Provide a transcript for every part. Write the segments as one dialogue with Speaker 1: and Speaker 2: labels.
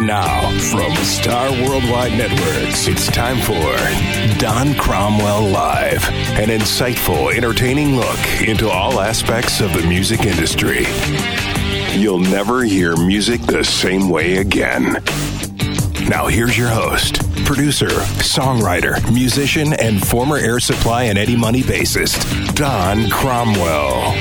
Speaker 1: And now, from Star Worldwide Networks, it's time for Don Cromwell Live, an insightful, entertaining look into all aspects of the music industry. You'll never hear music the same way again. Now, here's your host, producer, songwriter, musician, and former Air Supply and Eddie Money bassist, Don Cromwell.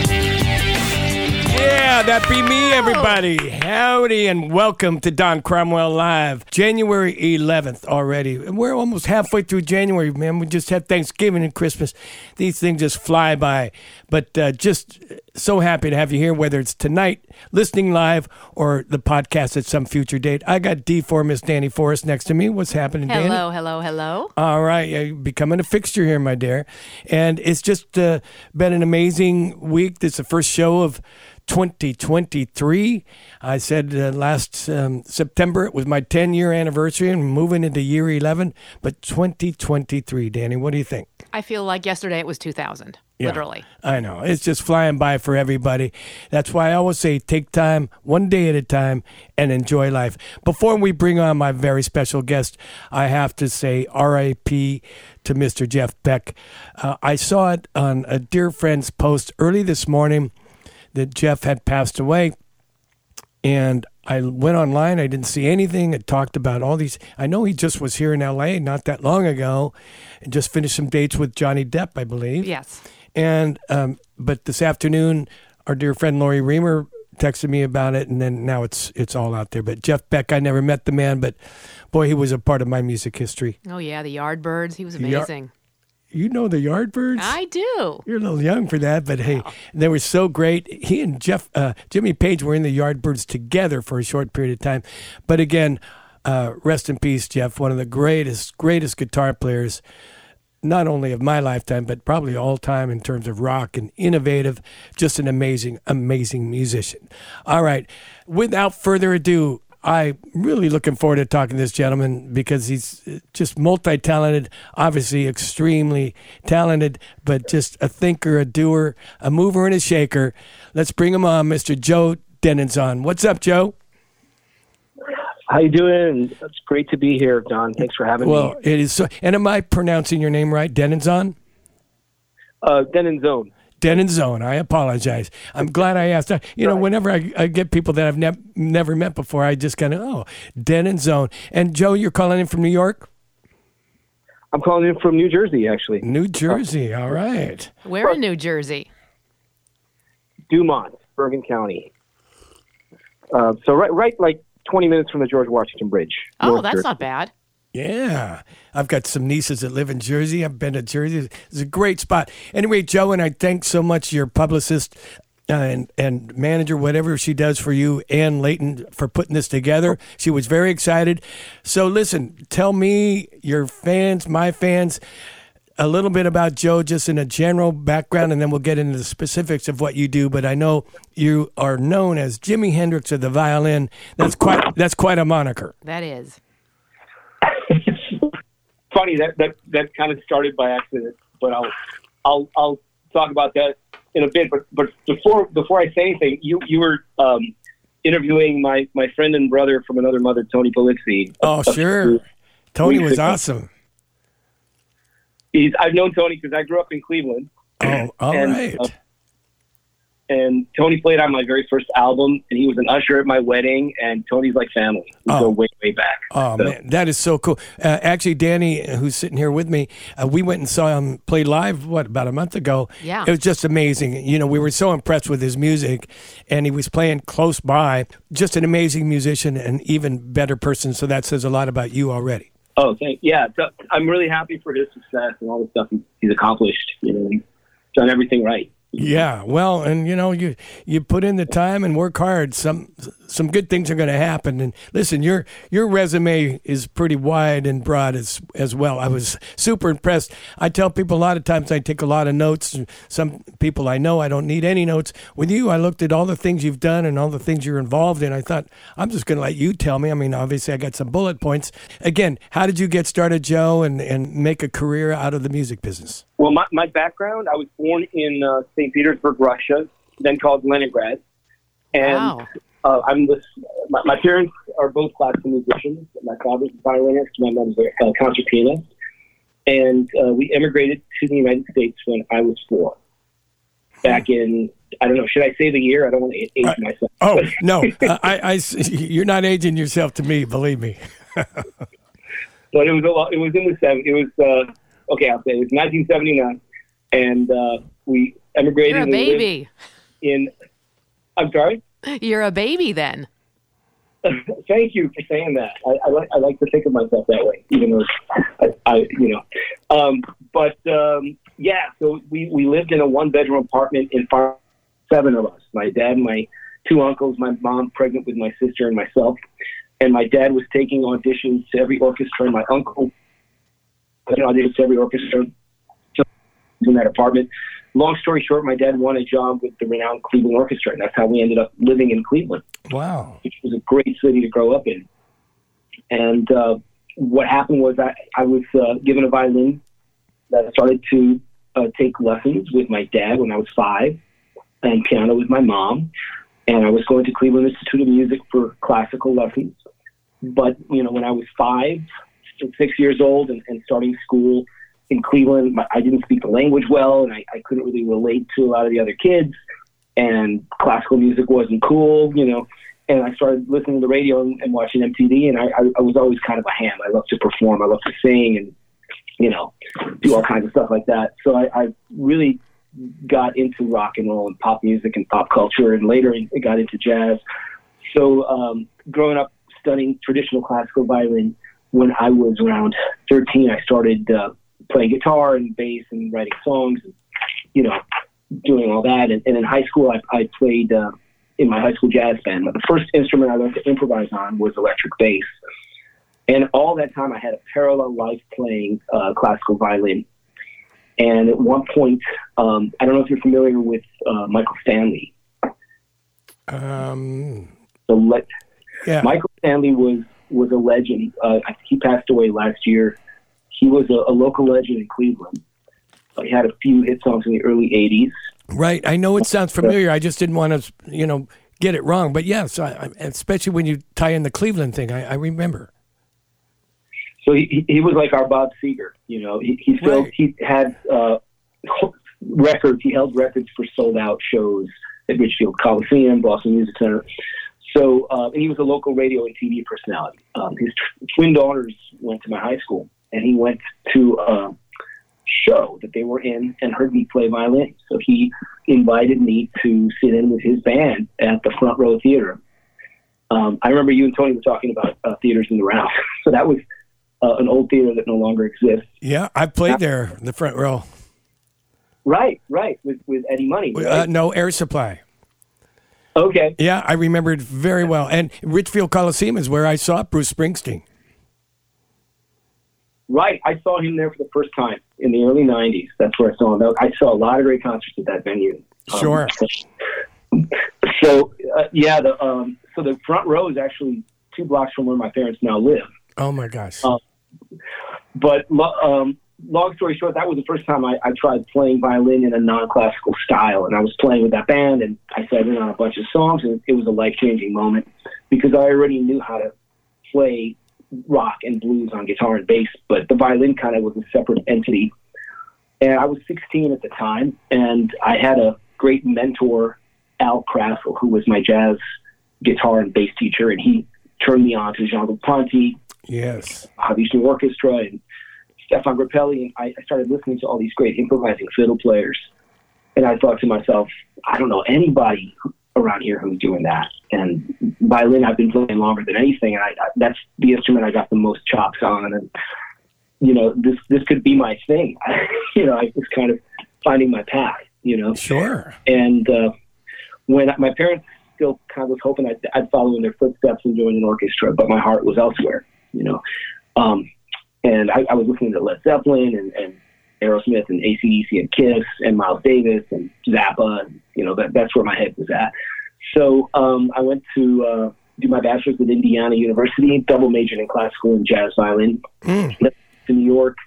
Speaker 2: Yeah, that be me, everybody. Howdy, and welcome to Don Cromwell Live. January 11th already. We're almost halfway through January, man. We just had Thanksgiving and Christmas. These things just fly by. But uh, just so happy to have you here, whether it's tonight, listening live, or the podcast at some future date. I got D4 Miss Danny Forrest next to me. What's happening, Danny?
Speaker 3: Hello, hello, hello.
Speaker 2: All right, you're becoming a fixture here, my dear. And it's just uh, been an amazing week. This is the first show of 2023. I said uh, last um, September it was my 10 year anniversary and moving into year 11. But 2023, Danny, what do you think?
Speaker 3: I feel like yesterday it was 2000,
Speaker 2: Yeah,
Speaker 3: literally.
Speaker 2: I know. It's just flying by for everybody. That's why I always say take time, one day at a time, and enjoy life. Before we bring on my very special guest, I have to say RIP to Mr. Jeff Beck. Uh, I saw it on a dear friend's post early this morning that Jeff had passed away. And I went online. I didn't see anything. It talked about all these. I know he just was here in L.A. not that long ago, and just finished some dates with Johnny Depp, I believe.
Speaker 3: Yes.
Speaker 2: And um, but this afternoon, our dear friend Lori Reamer texted me about it, and then now it's it's all out there. But Jeff Beck, I never met the man, but boy, he was a part of my music history.
Speaker 3: Oh, yeah, the Yardbirds. He was amazing.
Speaker 2: You know the Yardbirds.
Speaker 3: I do.
Speaker 2: You're a little young for that, but hey, they were so great. He and Jeff, uh, Jimmy Page were in the Yardbirds together for a short period of time. But again, uh, rest in peace, Jeff, one of the greatest, greatest guitar players, not only of my lifetime, but probably all time in terms of rock and innovative. Just an amazing, amazing musician. All right, without further ado, I'm really looking forward to talking to this gentleman because he's just multi talented, obviously extremely talented, but just a thinker, a doer, a mover, and a shaker. Let's bring him on, Mr. Joe Deninzon. What's up, Joe?
Speaker 4: How you doing? It's great to be here, Don. Thanks for having
Speaker 2: Well,
Speaker 4: me.
Speaker 2: Well, it is so. And am I pronouncing your name right? Deninzon?
Speaker 4: Uh, Den and Zone.
Speaker 2: I apologize. I'm glad I asked. You know, whenever I, I get people that I've nev- never met before, I just kind of, oh, Deninzon. And zone. And Joe, you're calling in from New York?
Speaker 4: I'm calling in from New Jersey, actually.
Speaker 2: New Jersey. All right.
Speaker 3: We're in New Jersey.
Speaker 4: Dumont, Bergen County. Uh, so right, right, like 20 minutes from the George Washington Bridge.
Speaker 3: Oh,
Speaker 4: North
Speaker 3: that's
Speaker 4: Jersey.
Speaker 3: not bad.
Speaker 2: Yeah. I've got some nieces that live in Jersey. I've been to Jersey. It's a great spot. Anyway, Joe, and I thank so much your publicist uh, and, and manager, whatever she does for you, Ann Layton, for putting this together. She was very excited. So, listen, tell me, your fans, my fans, a little bit about Joe, just in a general background, and then we'll get into the specifics of what you do. But I know you are known as Jimi Hendrix of the violin. That's quite that's quite a moniker.
Speaker 3: That is.
Speaker 4: Funny that that that kind of started by accident, but I'll I'll I'll talk about that in a bit. But but before before I say anything, you you were um, interviewing my my friend and brother from another mother, Tony Polizzi.
Speaker 2: Oh, sure. Tony was
Speaker 4: ago.
Speaker 2: awesome.
Speaker 4: He's I've known Tony because I grew up in Cleveland.
Speaker 2: Oh, all
Speaker 4: And,
Speaker 2: right.
Speaker 4: uh, and Tony played on my very first album, and he was an usher at my wedding. And Tony's like family. We
Speaker 2: Oh.
Speaker 4: go way, way back.
Speaker 2: Oh
Speaker 4: So-
Speaker 2: man, that is so cool. Uh, actually, Danny, who's sitting here with me, uh, we went and saw him play live. What about a month ago?
Speaker 3: Yeah.
Speaker 2: it was just amazing. You know, we were so impressed with his music, and he was playing close by. Just an amazing musician, and even better person. So that says a lot about you already.
Speaker 4: Oh, thank yeah. So I'm really happy for his success and all the stuff he's accomplished. You know, he's done everything right.
Speaker 2: Yeah, well, and you know, you you put in the time and work hard. Some some good things are going to happen. And listen, your your resume is pretty wide and broad as as well. I was super impressed. I tell people a lot of times I take a lot of notes. Some people I know I don't need any notes. With you, I looked at all the things you've done and all the things you're involved in. I thought I'm just going to let you tell me. I mean, obviously, I got some bullet points. Again, how did you get started, Joe, and and make a career out of the music business?
Speaker 4: Well, my, my background, I was born in uh, St. Petersburg, Russia, then called Leningrad. And
Speaker 3: Wow.
Speaker 4: uh, I'm the, my, my parents are both classical musicians. My father's a violinist, my mom's a uh, concert pianist, and uh, we immigrated to the United States when I was four. Back in I don't know, should I say the year? I don't want to age
Speaker 2: Uh,
Speaker 4: myself.
Speaker 2: Oh no, uh, I, I s- you're not aging yourself to me. Believe me.
Speaker 4: but it was a lot. It was in the seven. It was uh, okay. I'll say it was 1979, and uh, we emigrated.
Speaker 3: You're a
Speaker 4: and we lived
Speaker 3: baby.
Speaker 4: In I'm sorry.
Speaker 3: You're a baby then.
Speaker 4: Thank you for saying that. I, I like I like to think of myself that way, even though I, I you know. Um, but um, yeah, so we we lived in a one bedroom apartment in five, seven of us. My dad, my two uncles, my mom pregnant with my sister and myself. And my dad was taking auditions to every orchestra. And my uncle was auditions to every orchestra in that apartment. Long story short, my dad won a job with the renowned Cleveland Orchestra, and that's how we ended up living in Cleveland
Speaker 2: Wow.
Speaker 4: which was a great city to grow up in. And uh, what happened was I, I was uh, given a violin that started to uh, take lessons with my dad when I was five and piano with my mom. And I was going to Cleveland Institute of Music for classical lessons. But, you know, when I was five, six years old and, and starting school in Cleveland, my- I didn't speak the language well and I, I couldn't really relate to a lot of the other kids. And classical music wasn't cool, you know and I started listening to the radio and, and watching MTV. And I, I, I was always kind of a ham. I love to perform. I love to sing and you know do all kinds of stuff like that. So I, I really got into rock and roll and pop music and pop culture, and later I got into jazz. So um, growing up studying traditional classical violin, when I was around 13, I started uh, playing guitar and bass and writing songs, and, you know, doing all that. And, and in high school, I, I played. Uh, in my high school jazz band. But the first instrument I learned to improvise on was electric bass. And all that time, I had a parallel life playing uh, classical violin. And at one point, um, I don't know if you're familiar with uh, Michael Stanley.
Speaker 2: Um.
Speaker 4: The le-
Speaker 2: Yeah.
Speaker 4: Michael Stanley was was a legend. Uh, he passed away last year. He was a, a local legend in Cleveland. Uh, he had a few hit songs in the early '80s.
Speaker 2: Right. I know it sounds familiar. I just didn't want to, you know, get it wrong. But yes, I, I, especially when you tie in the Cleveland thing, I, I remember.
Speaker 4: So he, he he was like our Bob Seger, you know. He he still
Speaker 2: Right.
Speaker 4: he had uh, records. He held records for sold out shows at Richfield Coliseum, Blossom Music Center. So uh, and he was a local radio and TV personality. Um, his t- twin daughters went to my high school, and he went to a show that they were in and heard me play violin. So he invited me to sit in with his band at the Front Row Theater. Um, I remember you and Tony were talking about uh, theaters in the round. so that was uh, an old theater that no longer exists.
Speaker 2: Yeah, I played there in the front row.
Speaker 4: Right, right, with with Eddie Money.
Speaker 2: Uh, no air supply.
Speaker 4: okay,
Speaker 2: Yeah, I remember it very well. And Richfield Coliseum is where I saw Bruce Springsteen.
Speaker 4: Right. I saw him there for the first time in the early '90s. That's where I saw him. I saw a lot of great concerts at that venue. Um,
Speaker 2: Sure.
Speaker 4: so uh, yeah, the um, so the front row is actually two blocks from where my parents now live.
Speaker 2: Oh my gosh.
Speaker 4: Uh, But um, long story short, that was the first time I, I tried playing violin in a non-classical style, and I was playing with that band, and I sat in on a bunch of songs, and it was a life-changing moment because I already knew how to play rock and blues on guitar and bass, but the violin kind of was a separate entity. And I was 16 at the time, and I had a great mentor, Al Crassel, who was my jazz guitar and bass teacher, and he turned me on to Jean-Luc Ponty,
Speaker 2: yes.
Speaker 4: Mahavishnu Orchestra and Stéphane Grappelli, and I, I started listening to all these great improvising fiddle players. And I thought to myself, I don't know anybody who- around here who's doing that. And violin, I've been playing longer than anything, and I, I, that's the instrument I got the most chops on. And you know, this this could be my thing. you know, I was kind of finding my path. You know,
Speaker 2: Sure.
Speaker 4: and uh, when my parents still kind of was hoping I'd, I'd follow in their footsteps and join an orchestra, but my heart was elsewhere, you know. Um, and I, I was listening to Led Zeppelin and, and Aerosmith and ACDC and Kiss and Miles Davis and Zappa, and, you know, that, that's where my head was at. So um, I went to uh, do my bachelor's at Indiana University, double majored in classical and jazz violin
Speaker 2: Mm.
Speaker 4: to New York,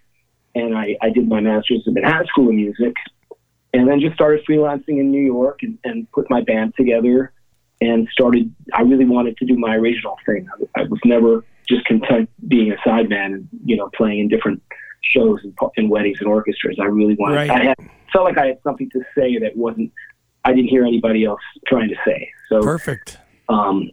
Speaker 4: and I, I did my master's at Manhattan School of Music, and then just started freelancing in New York and, and put my band together. and started. I really wanted to do my original thing. I, I was never just content being a sideman and you know playing in different shows and, and weddings and orchestras. I really wanted.
Speaker 2: Right.
Speaker 4: I had felt like I had something to say that wasn't. I didn't hear anybody else trying to say. So
Speaker 2: Perfect.
Speaker 4: um,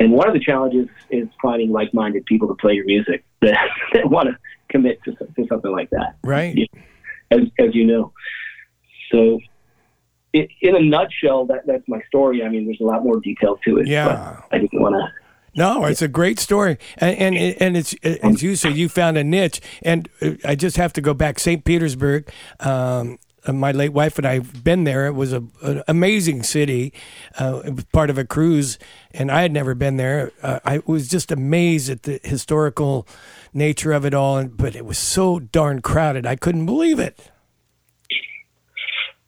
Speaker 4: and one of the challenges is finding like-minded people to play your music that, that want to commit to, to something like that.
Speaker 2: Right.
Speaker 4: Yeah. As, as you know. So, i in a nutshell, that that's my story. I mean, there's a lot more detail to it.
Speaker 2: Yeah.
Speaker 4: but I didn't want to.
Speaker 2: No, it's a great story, and and, and it's as you say, you found a niche. And uh, I just have to go back, St. Petersburg. Um, uh, my late wife and I've been there. It was a, an amazing city. Uh, it was part of a cruise, and I had never been there. Uh, I was just amazed at the historical nature of it all, and, but it was so darn crowded. I couldn't believe it.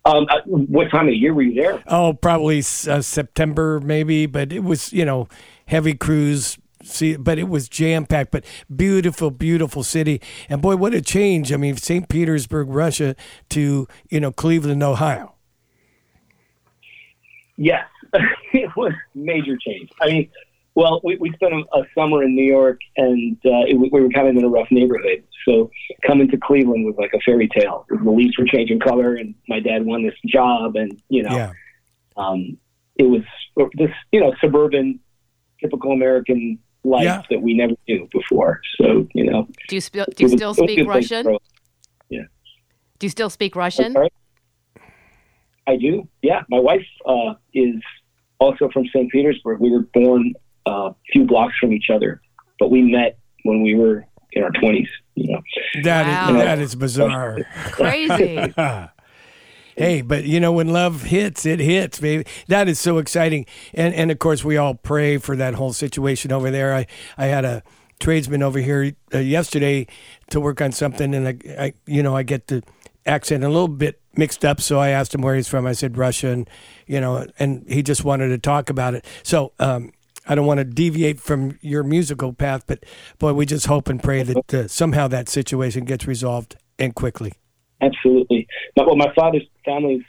Speaker 4: Um, uh, what time of year were you there?
Speaker 2: Oh, probably uh, September, maybe, but it was you know heavy crews. See, but it was jam packed, but beautiful, beautiful city. And boy, what a change! I mean, St. Petersburg, Russia, to you know Cleveland, Ohio.
Speaker 4: Yes, it was major change. I mean, well, we, we spent a, a summer in New York, and uh, it, we were kind of in a rough neighborhood. So coming to Cleveland was like a fairy tale. The leaves were changing color, and my dad won this job, and you know,
Speaker 2: Yeah,
Speaker 4: um, it was this you know suburban, typical American life
Speaker 2: Yeah.
Speaker 4: that we never knew before. So you know,
Speaker 3: Do you, sp- do you
Speaker 4: was-
Speaker 3: still
Speaker 4: it was a
Speaker 3: speak
Speaker 4: good place to
Speaker 3: Russian?
Speaker 4: grow.
Speaker 3: Do you still speak Russian?
Speaker 4: Sorry? I do. Yeah, my wife uh, is also from St. Petersburg. We were born uh, a few blocks from each other, but we met when we were in our twenties. You know,
Speaker 2: that is
Speaker 3: Wow.
Speaker 2: that is bizarre.
Speaker 3: Crazy.
Speaker 2: Hey, but you know when love hits, it hits, baby. That is so exciting, and and of course we all pray for that whole situation over there. I I had a tradesman over here uh, yesterday to work on something, and I, I you know I get the accent a little bit mixed up, so I asked him where he's from. I said Russia, and you know, and he just wanted to talk about it. So. um I don't want to deviate from your musical path, but boy, we just hope and pray that uh, somehow that situation gets resolved and quickly.
Speaker 4: Absolutely. My, well, my father's family's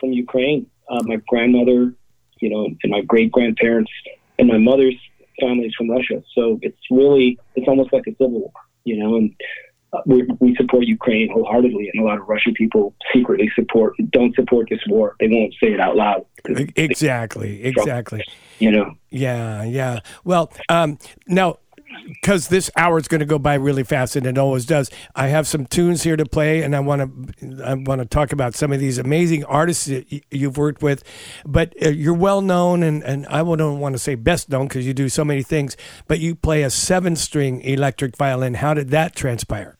Speaker 4: from Ukraine. Uh, my grandmother, you know, and my great grandparents, and my mother's family's from Russia. So it's really, it's almost like a civil war, you know, and uh, we, we support Ukraine wholeheartedly, and a lot of Russian people secretly support, don't support this war. They won't say it out loud,
Speaker 2: Exactly, exactly.
Speaker 4: you know.
Speaker 2: Yeah, yeah. Well, um, now because this hour is going to go by really fast, and it always does. I have some tunes here to play, and I want to I want to talk about some of these amazing artists that you've worked with. But uh, you're well known, and and I don't want to say best known because you do so many things. But you play a seven string electric violin. How did that transpire?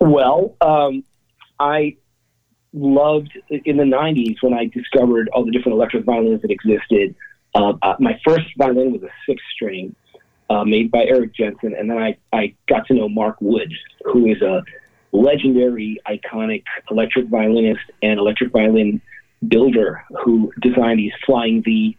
Speaker 4: Well, um, I loved in the 90s when I discovered all the different electric violins that existed. Uh, uh, my first violin was a six string uh, made by Eric Jensen, and then I, I got to know Mark Wood, who is a legendary, iconic electric violinist and electric violin builder who designed these Flying V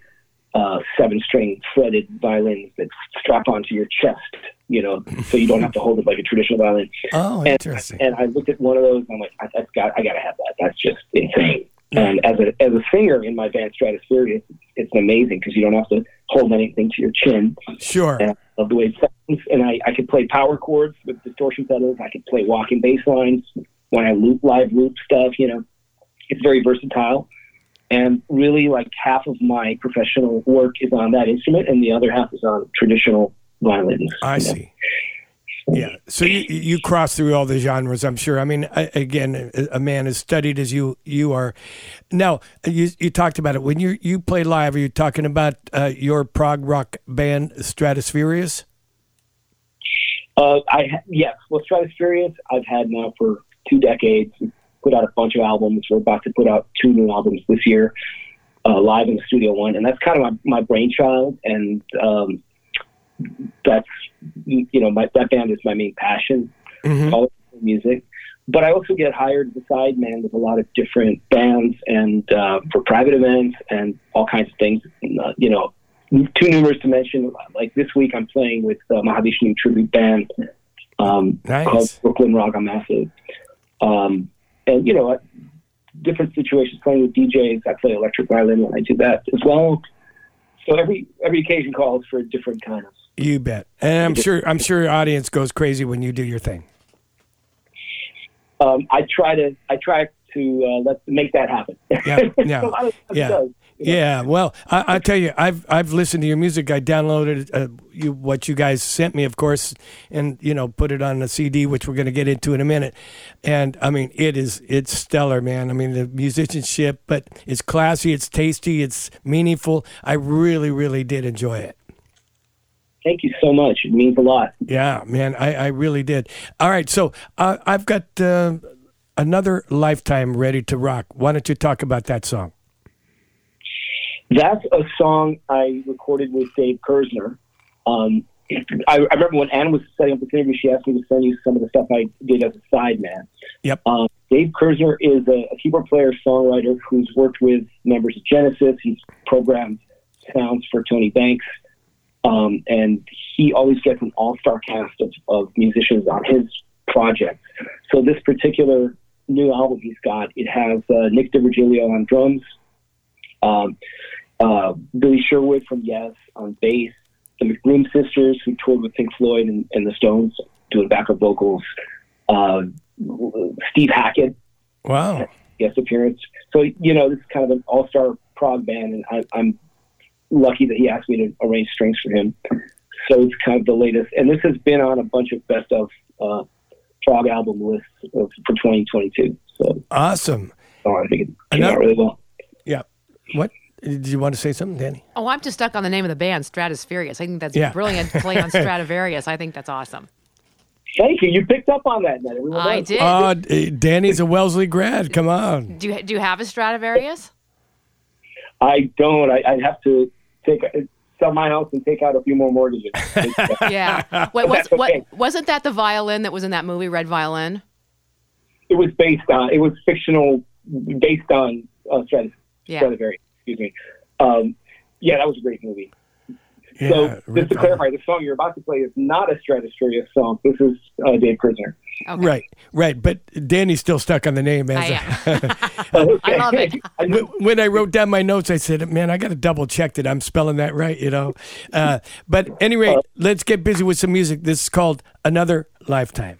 Speaker 4: uh, seven string fretted violins that strap onto your chest, you know, so you don't have to hold it like a traditional violin.
Speaker 2: Oh,
Speaker 4: And,
Speaker 2: interesting.
Speaker 4: and I looked at one of those and I'm like, I, that's got, I got to have that. That's just insane. And as a as a singer in my band Stratosphere, it's, amazing because you don't have to hold anything to your chin.
Speaker 2: Sure.
Speaker 4: And I love the way it sounds. And I, I could play power chords with distortion pedals. I could play walking bass lines when I loop live loop stuff. You know, it's very versatile. And really, like half of my professional work is on that instrument, and the other half is on traditional violins.
Speaker 2: I
Speaker 4: you know.
Speaker 2: Yeah. So you you cross through all the genres, I'm sure. I mean, again, a- man as studied as you you are. Now, you you talked about it when you you play live. Are you talking about uh, your prog rock band Stratospheerius?
Speaker 4: Uh, I yes, well, Stratospheerius I've had now for two decades. Put out a bunch of albums. We're about to put out two new albums this year, uh, live in studio one, and that's kind of my, my brainchild. And um, that's you know my, that band is my main passion,
Speaker 2: Mhm.
Speaker 4: all music. But I also get hired as a sideman with a lot of different bands and uh, for private events and all kinds of things. And, uh, you know, too numerous to mention. Like this week, I'm playing with uh, Mahavishnu tribute band um,
Speaker 2: Nice.
Speaker 4: called Brooklyn Raga Massive. Um, and you know, different situations playing with DJs. I play electric violin when I do that as well. So every every occasion calls for a different kind of.
Speaker 2: You bet, and I'm sure I'm sure your audience goes crazy when you do your thing.
Speaker 4: Um, I try to I try to uh, let make that happen.
Speaker 2: Yeah, yeah, yeah. Yeah, well, I, I, tell you, I've I've listened to your music. I downloaded uh, you what you guys sent me, of course, and you know put it on a CD, which we're going to get into in a minute. And I mean, it is it's stellar, man. I mean, the musicianship, but it's classy, it's tasty, it's meaningful. I really, really did enjoy it.
Speaker 4: Thank you so much. It means a lot.
Speaker 2: Yeah, man, I, I really did. All right, so uh, I've got uh, another lifetime ready to rock. Why don't you talk about that song?
Speaker 4: That's a song I recorded with Dave Kerzner. Um, I, I, remember when Ann was setting up this interview, she asked me to send you some of the stuff I did as a side man.
Speaker 2: Yep.
Speaker 4: Um, Dave Kerzner is a, a, keyboard player, songwriter who's worked with members of Genesis. He's programmed sounds for Tony Banks. Um, and he always gets an all-star cast of, of musicians on his project. So this particular new album he's got, it has uh, Nick D'Virgilio on drums, um, uh, Billy Sherwood from Yes on bass, the McBroom sisters who toured with Pink Floyd and, and the Stones doing backup vocals, uh, Steve Hackett.
Speaker 2: Wow.
Speaker 4: Guest appearance. So, you know, this is kind of an all star prog band, and I, I'm lucky that he asked me to arrange strings for him. So it's kind of the latest. And this has been on a bunch of best of uh, prog album lists for 2022. So
Speaker 2: Awesome.
Speaker 4: Oh, I think it came out really well.
Speaker 2: Yeah. What? Did you want to say something, Danny?
Speaker 3: Oh, I'm just stuck on the name of the band, Stratospheerius. I think that's
Speaker 2: Yeah.
Speaker 3: brilliant play on Stradivarius. I think that's awesome.
Speaker 4: Thank you. You picked up on that, Everyone
Speaker 3: I
Speaker 4: does.
Speaker 3: did.
Speaker 2: Uh, Danny's a Wellesley grad. Come on.
Speaker 3: do you do you have a Stradivarius?
Speaker 4: I don't. I, I'd have to take sell my house and take out a few more mortgages.
Speaker 3: Yeah. Wait, was,
Speaker 4: okay.
Speaker 3: what, wasn't that the violin that was in that movie, Red Violin?
Speaker 4: it was based on. It was fictional, based on uh, Stratus,
Speaker 3: Yeah.
Speaker 4: Stradivarius. Excuse me. Um, yeah, that was a great movie.
Speaker 2: Yeah,
Speaker 4: so just to clarify, the song you're about to play is not a Stratospheerius song. This is uh, Dave Kerzner.
Speaker 3: Okay.
Speaker 2: Right, right. But Danny's still stuck on the name. As
Speaker 3: I
Speaker 2: a-
Speaker 3: am. I love it.
Speaker 2: When when I wrote down my notes, I said, "Man, I got to double check that I'm spelling that right." You know. Uh, but anyway, let's get busy with some music. This is called "Another Lifetime."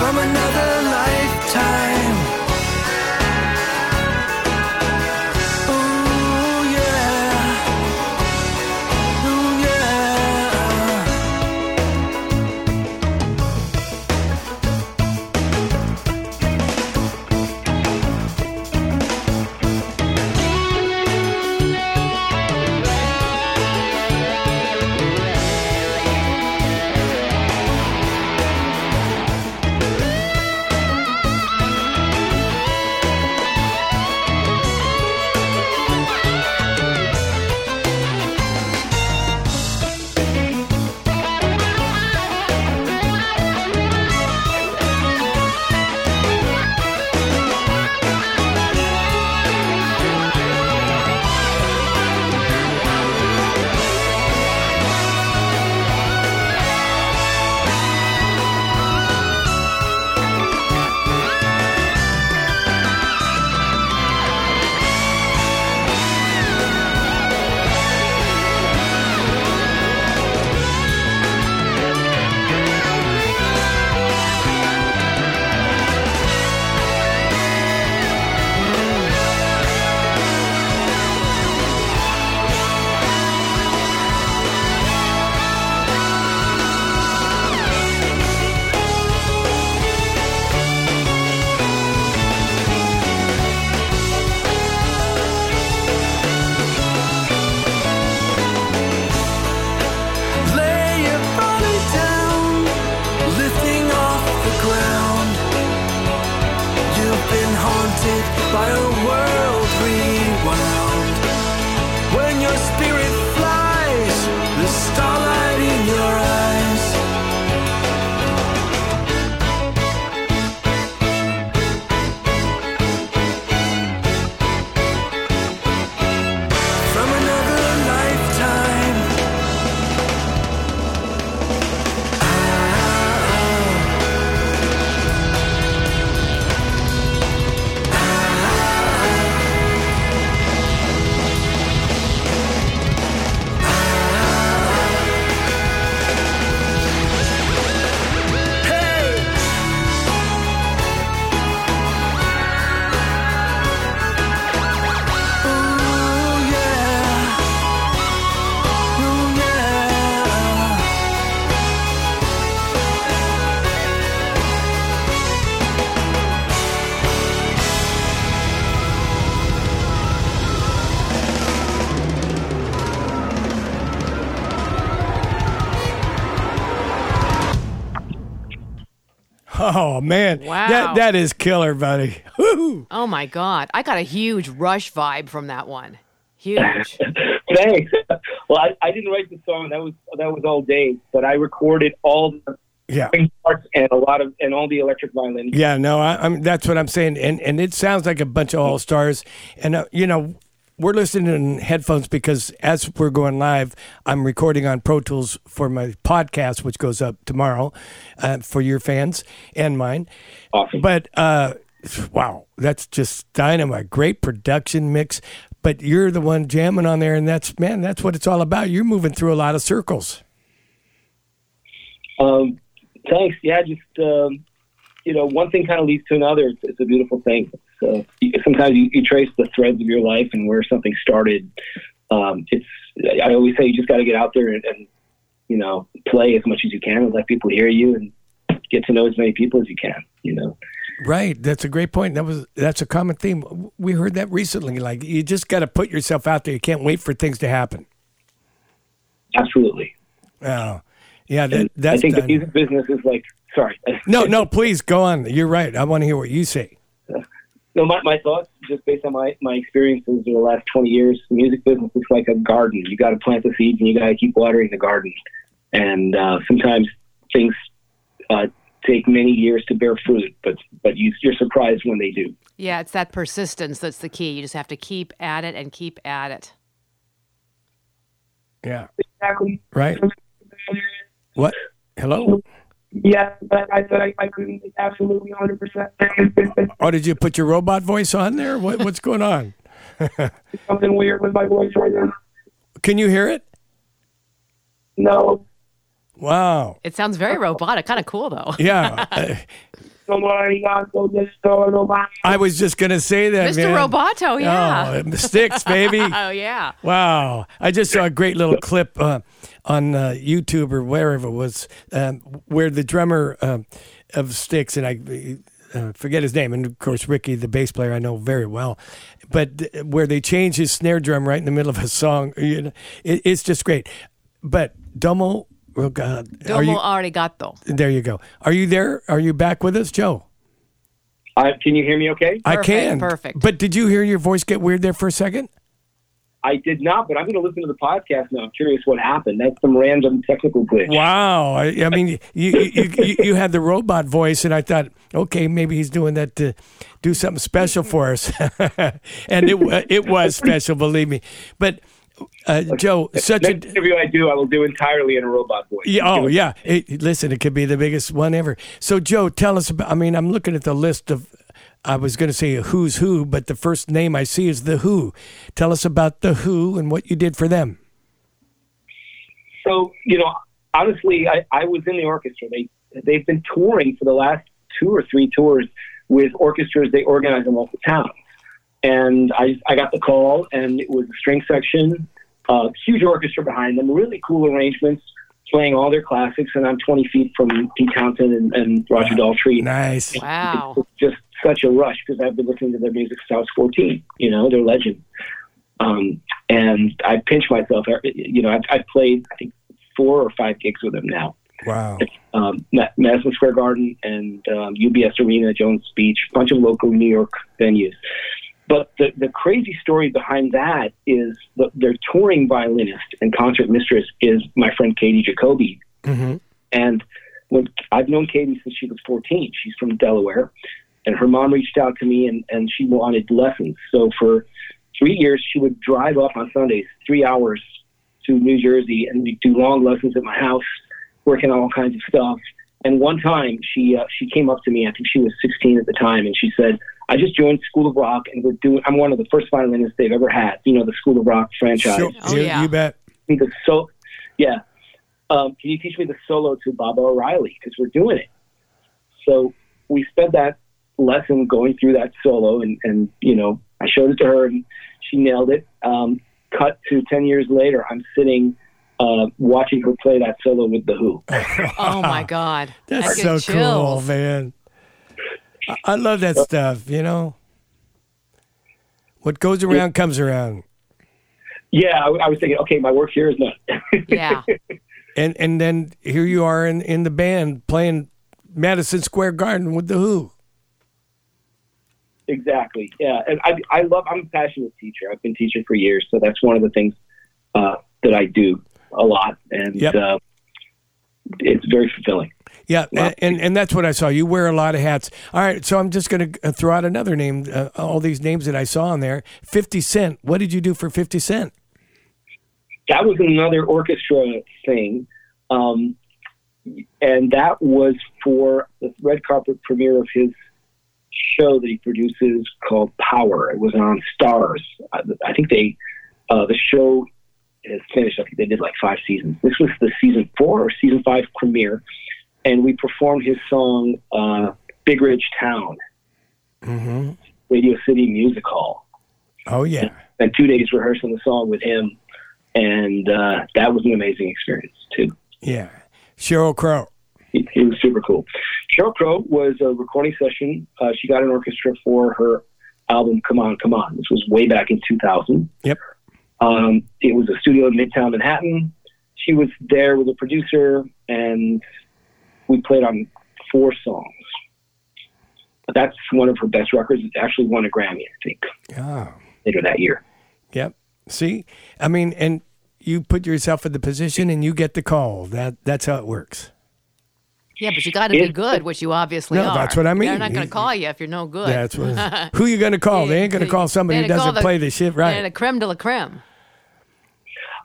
Speaker 5: From another lifetime.
Speaker 2: Oh man,
Speaker 3: Wow.
Speaker 2: that that is killer, buddy. Woo!
Speaker 3: Oh my God. I got a huge rush vibe from that one. Huge.
Speaker 4: Thanks. Well, I, I didn't write the song. That was that was all Dave, but I recorded all the
Speaker 2: Yeah.
Speaker 4: string parts and a lot of and all the electric violin.
Speaker 2: Yeah, no, I, I'm. That's what I'm saying, and and it sounds like a bunch of all stars, and uh, you know, we're listening in headphones because as we're going live, I'm recording on Pro Tools for my podcast, which goes up tomorrow, uh, for your fans and mine.
Speaker 4: Awesome.
Speaker 2: But uh, wow, that's just dynamite! Great production mix. But you're the one jamming on there, and that's man, that's what it's all about. You're moving through a lot of circles.
Speaker 4: Um, thanks. Yeah, just um, you know, one thing kind of leads to another. It's, it's a beautiful thing. So sometimes you, you trace the threads of your life and where something started. Um, it's I always say you just got to get out there and, and you know play as much as you can and let people hear you and get to know as many people as you can. You know.
Speaker 2: Right, that's a great point. That was that's a common theme. We heard that recently. Like you just got to put yourself out there. You can't wait for things to happen.
Speaker 4: Absolutely.
Speaker 2: Oh, yeah, that, that's
Speaker 4: I think the music business is like sorry.
Speaker 2: no, no. Please go on. You're right. I want to hear what you say.
Speaker 4: No, my, my thoughts, just based on my, my experiences in the last 20 years, the music business is like a garden. You got to plant the seeds and you got to keep watering the garden. And uh, sometimes things uh, take many years to bear fruit, but but you, you're surprised when they do.
Speaker 3: yeah, it's that persistence that's the key. You just have to keep at it and keep at it.
Speaker 2: Yeah.
Speaker 6: Exactly.
Speaker 2: Right. What? Hello.
Speaker 6: Yeah, but I said I, I agree absolutely 100%.
Speaker 2: Oh, did you put your robot voice on there? What, what's going on?
Speaker 6: Something weird with my voice right now.
Speaker 2: Can you hear it?
Speaker 6: No.
Speaker 2: Wow.
Speaker 3: It sounds very robotic. Kind of cool, though.
Speaker 2: Yeah. Uh,
Speaker 6: Somebody got so just so nobody.
Speaker 2: I was just gonna say that,
Speaker 3: Mr.
Speaker 2: man.
Speaker 3: Roboto, yeah.
Speaker 2: Oh, Styx, baby.
Speaker 3: Oh, yeah.
Speaker 2: Wow. I just saw a great little clip uh, on uh, YouTube or wherever it was um, where the drummer um of Styx, and I uh, forget his name, and of course, Ricky, the bass player, I know very well, but th- where they change his snare drum right in the middle of a song, you know, it, it's just great. But Domo, oh God. Are
Speaker 3: Domo
Speaker 2: you,
Speaker 3: arigato.
Speaker 2: there you go. Are you there? Are you back with us, Joe?
Speaker 4: Uh, can you hear me okay?
Speaker 2: I can.
Speaker 3: perfect.
Speaker 2: But did you hear your voice get weird there for a second?
Speaker 4: I did not, but I'm going to listen to the podcast now. I'm curious what happened. That's some random technical glitch.
Speaker 2: Wow. I, I mean, you, you, you, you had the robot voice, and I thought, okay, maybe he's doing that to do something special for us. and it, it was special, believe me. But, uh, Joe, such
Speaker 4: Next
Speaker 2: a.
Speaker 4: interview I do, I will do entirely in a robot voice.
Speaker 2: Yeah, oh, yeah. It, listen, it could be the biggest one ever. So, Joe, tell us about. I mean, I'm looking at the list of. I was going to say who's who, but the first name I see is The Who. Tell us about The Who and what you did for them.
Speaker 4: So, you know, honestly, I, I was in the orchestra. They they've been touring for the last two or three tours with orchestras they organize in local towns. And I I got the call, and it was a string section, uh, huge orchestra behind them, really cool arrangements, playing all their classics. And I'm 20 feet from Pete Townshend and, and Roger Daltrey.
Speaker 2: Nice.
Speaker 3: Wow.
Speaker 4: It's just such a rush because I've been listening to their music since I was 14. You know, they're legends. Um, and I pinch myself. You know, I've, I've played I think four or five gigs with them now,
Speaker 2: Wow.
Speaker 4: um, Madison Square Garden and um, UBS Arena, Jones Beach, a bunch of local New York venues. But the, the crazy story behind that is the, their touring violinist and concert mistress is my friend Katie Jacoby.
Speaker 2: hmm
Speaker 4: And when I've known Katie since she was 14. She's from Delaware. And her mom reached out to me and, and she wanted lessons. So for three years, she would drive up on Sundays, three hours to New Jersey, and we'd do long lessons at my house, working on all kinds of stuff. And one time, she uh, she came up to me. I think she was 16 at the time, and she said, "I just joined School of Rock, and we're doing. I'm one of the first violinists they've ever had. You know, the School of Rock franchise.
Speaker 2: Sure.
Speaker 3: Oh,
Speaker 2: you,
Speaker 3: yeah.
Speaker 2: you bet.
Speaker 4: The so, yeah. Um, can you teach me the solo to Baba O'Riley? Because we're doing it. So we spent that lesson going through that solo, and and you know, I showed it to her, and she nailed it. Um, cut to 10 years later, I'm sitting uh, watching her play that solo with the Who.
Speaker 3: Oh my God.
Speaker 2: That's
Speaker 3: I
Speaker 2: so
Speaker 3: get
Speaker 2: cool, man. I, I love that stuff, you know? What goes around comes around.
Speaker 4: Yeah, I, I was thinking, okay, my work here is done.
Speaker 3: Yeah.
Speaker 2: And and then here you are in, in the band playing Madison Square Garden with the Who.
Speaker 4: Exactly. Yeah, and I, I love. I'm a passionate teacher. I've been teaching for years, so that's one of the things uh, that I do a lot, and
Speaker 2: Yep.
Speaker 4: uh, it's very fulfilling.
Speaker 2: Yeah,
Speaker 4: Wow.
Speaker 2: and and that's what I saw. You wear a lot of hats. All right, so I'm just going to throw out another name. Uh, all these names that I saw on there. Fifty Cent. What did you do for Fifty Cent?
Speaker 4: that was another orchestra thing. Um, and that was for the red carpet premiere of his show that he produces called Power. It was on Starz. I, I think they, uh, the show is finished. I think they did like five seasons. This was the season four or season five premiere. And we performed his song, uh, Big Rich Town,
Speaker 2: Mm-hmm.
Speaker 4: Radio City Music Hall.
Speaker 2: Oh yeah.
Speaker 4: Spent two days rehearsing the song with him. And uh, that was an amazing experience, too.
Speaker 2: Yeah. Sheryl Crow.
Speaker 4: He, he was super cool. Sheryl Crow was a recording session. Uh, she got an orchestra for her album "Come On, Come On." This was way back in 2000.
Speaker 2: Yep.
Speaker 4: Um, it was a studio in Midtown Manhattan. She was there with a producer, and we played on four songs. That's one of her best records. It actually won a Grammy, I think,
Speaker 2: Oh.
Speaker 4: later that year.
Speaker 2: Yep. See, I mean, and you put yourself in the position and you get the call. That that's how it works.
Speaker 3: Yeah, but you got to be good, which you obviously
Speaker 2: No,
Speaker 3: are.
Speaker 2: that's what I mean.
Speaker 3: They're not going to call you if you're no good.
Speaker 2: That's what. who you going to call? They ain't going to call somebody who doesn't
Speaker 3: call
Speaker 2: play the shit
Speaker 3: They're a creme de la creme.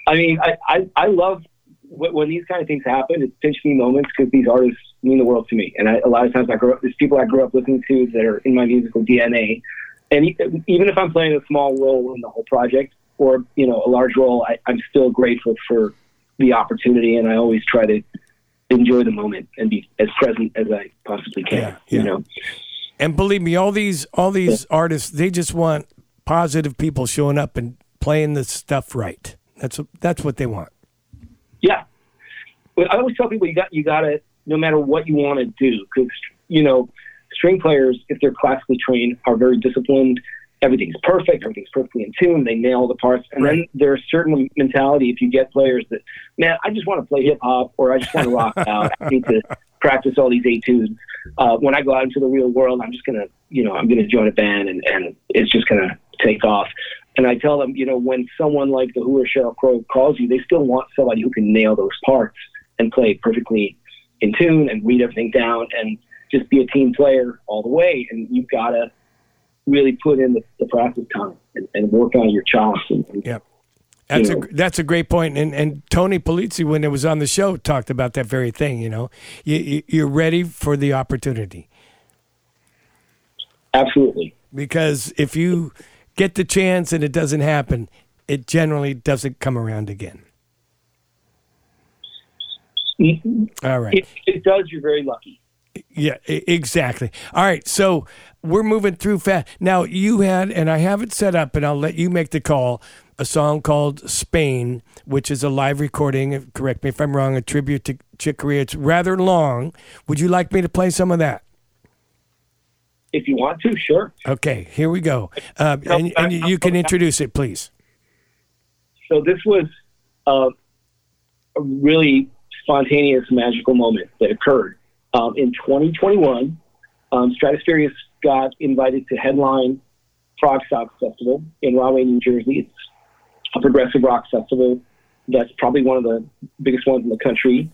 Speaker 4: I mean, I, I, I love wh- when these kind of things happen. It's pinch me moments because these artists mean the world to me. And I, a lot of times I grew up, there's people I grew up listening to that are in my musical DNA. And e- even if I'm playing a small role in the whole project or, you know, a large role, I, I'm still grateful for the opportunity. And I always try to enjoy the moment and be as present as I possibly can,
Speaker 2: Yeah, yeah.
Speaker 4: you know?
Speaker 2: And believe me, all these all these artists, they just want positive people showing up and playing the stuff right. That's that's what they want.
Speaker 4: Yeah. But I always tell people you got you got to no matter what you want to do because you know string players if they're classically trained are very disciplined. Everything's perfect. Everything's perfectly in tune. They nail the parts. And then there's certain mentality if you get players that man, I just want to play hip hop or I just want to rock out. I need to practice all these etudes. Uh, when I go out into the real world, I'm just gonna you know I'm gonna join a band and and it's just gonna take off. And I tell them, you know, when someone like the Who or Sheryl Crow calls you, they still want somebody who can nail those parts and play perfectly in tune and read everything down and just be a team player all the way. And you've got to really put in the, the practice time and, and work on your chops. And, and
Speaker 2: Yep. That's
Speaker 4: You
Speaker 2: a that's a great point. And and Tony Polizzi, when it was on the show, talked about that very thing. You know, you, you, you're ready for the opportunity
Speaker 4: absolutely.
Speaker 2: because if you get the chance and it doesn't happen, it generally doesn't come around again. Mm-hmm. All right.
Speaker 4: If it does, you're very lucky.
Speaker 2: Yeah, exactly. All right, so we're moving through fast. Now you had, and I have it set up, and I'll let you make the call. A song called "Spain," which is a live recording. Correct me if I'm wrong. A tribute to Chick Corea. It's rather long. Would you like me to play some of that?
Speaker 4: If you want to, sure.
Speaker 2: Okay, here we go. Uh, and and you can introduce it, please.
Speaker 4: So this was uh, a really spontaneous magical moment that occurred. Um, in 2021, um, Stratospheerius got invited to headline Prog Festival in Rahway, New Jersey. It's a progressive rock festival that's probably one of the biggest ones in the country.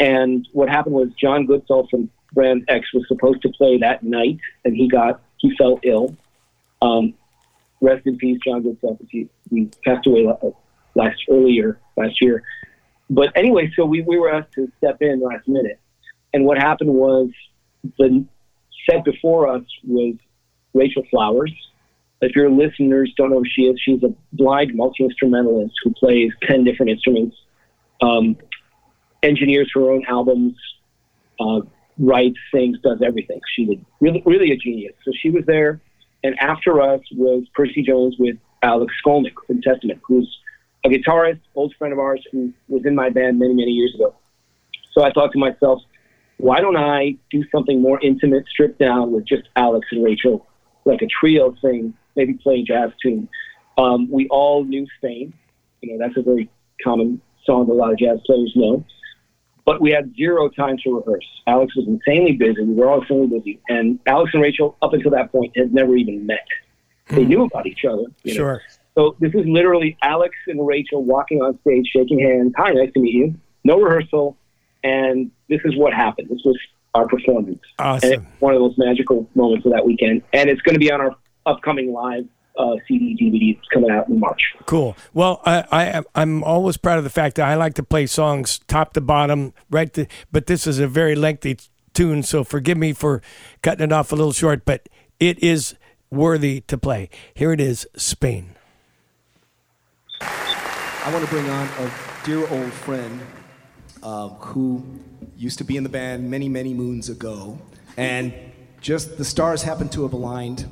Speaker 4: And what happened was John Goodsall from Brand X was supposed to play that night, and he got he fell ill. Um, rest in peace, John Goodsall. He, he passed away last earlier last year. But anyway, so we, we were asked to step in last minute, and what happened was the set before us was Rachel Flowers. If your listeners don't know who she is, she's a blind multi instrumentalist who plays ten different instruments, um, engineers her own albums, uh, writes, sings, does everything. She's really really a genius. So she was there, and after us was Percy Jones with Alex Skolnick from Testament, who's a guitarist, old friend of ours who was in my band many many years ago. So I thought to myself, why don't I do something more intimate, stripped down with just Alex and Rachel, like a trio thing, maybe play a jazz tune. Um, we all knew Spain. You know, that's a very common song that a lot of jazz players know. But we had zero time to rehearse. Alex was insanely busy. We were all insanely busy. And Alex and Rachel, up until that point, had never even met. They knew about each other. You know?
Speaker 2: Sure.
Speaker 4: So this is literally Alex and Rachel walking on stage, shaking hands. Hi, nice to meet you. No rehearsal, and this is what happened. This was our performance,
Speaker 2: Awesome.
Speaker 4: and one of the most magical moments of that weekend. And it's going to be on our upcoming live uh, CD DVD that's coming out in March.
Speaker 2: Cool. Well, I, I I'm always proud of the fact that I like to play songs top to bottom, right? To, but this is a very lengthy tune, so forgive me for cutting it off a little short. But it is worthy to play. Here it is, Spain.
Speaker 7: I want to bring on a dear old friend uh, who used to be in the band many, many moons ago. And just the stars happened to have aligned,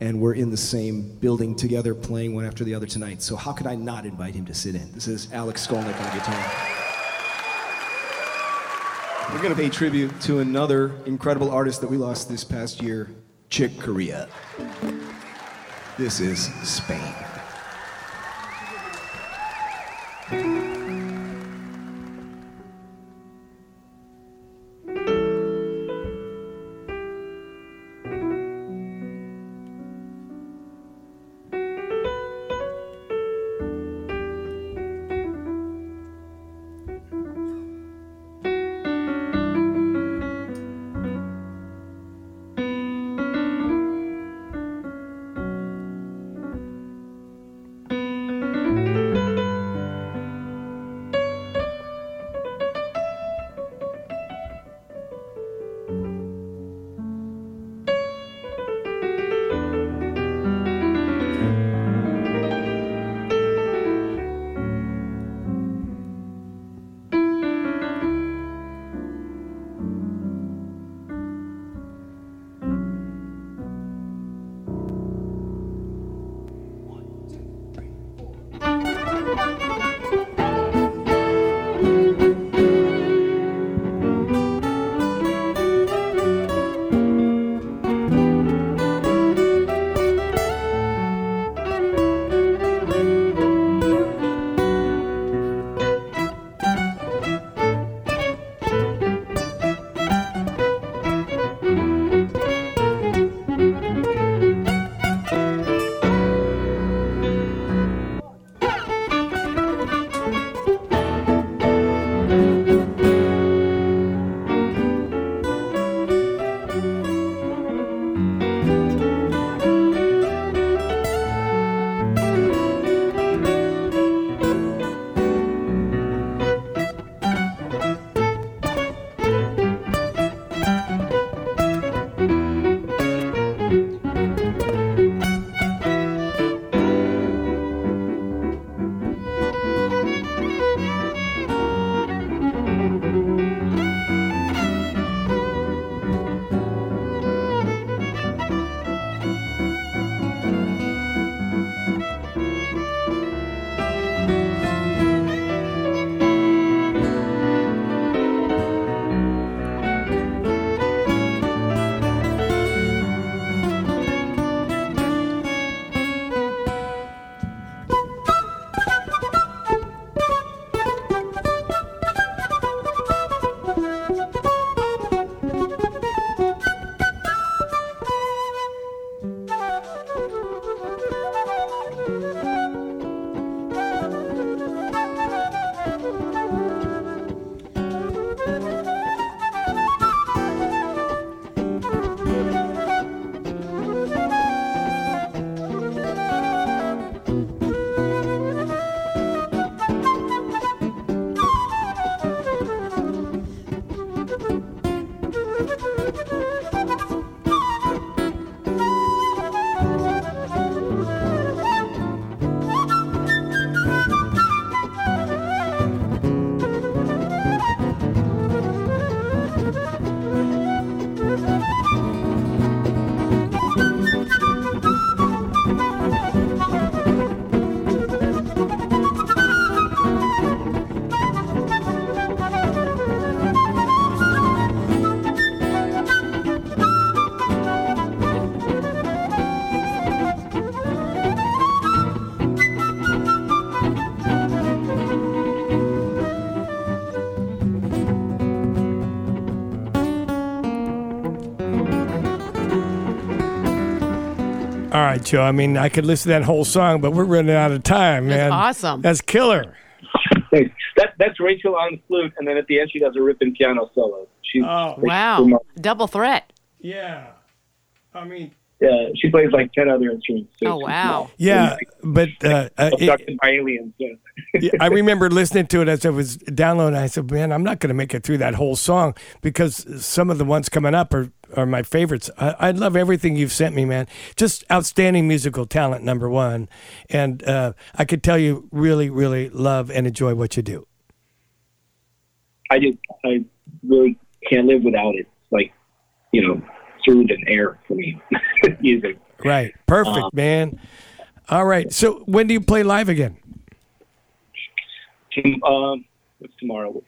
Speaker 7: and we're in the same building together playing one after the other tonight. So, how could I not invite him to sit in? This is Alex Skolnick on guitar. We're going to pay tribute to another incredible artist that we lost this past year, Chick Corea. This is Spain.
Speaker 2: All right, I mean, I could listen to that whole song, but we're running out of time, man.
Speaker 3: That's
Speaker 2: man.
Speaker 3: awesome.
Speaker 2: That's killer.
Speaker 4: Thanks. That that's Rachel on the flute, and then at the end she does a ripping piano solo. She's
Speaker 2: Oh.
Speaker 3: Wow. Double threat.
Speaker 2: Yeah. I mean,
Speaker 4: Yeah, she plays like ten other instruments. so
Speaker 3: Oh,
Speaker 4: it's
Speaker 3: wow.
Speaker 2: yeah, but uh, uh, it,
Speaker 4: Abducted by aliens. Yeah.
Speaker 2: yeah, I remember listening to it as I was downloading. I said, "Man, I'm not going to make it through that whole song because some of the ones coming up are, are my favorites." I, I love everything you've sent me, man. Just outstanding musical talent, number one, and uh, I could tell you really, really love and enjoy what you do.
Speaker 4: I do. I really can't live without it. Like, you know, food and air for me. Music.
Speaker 2: Right, perfect,
Speaker 4: Um,
Speaker 2: man. All right, so when do you play live again?
Speaker 4: Um, what's tomorrow?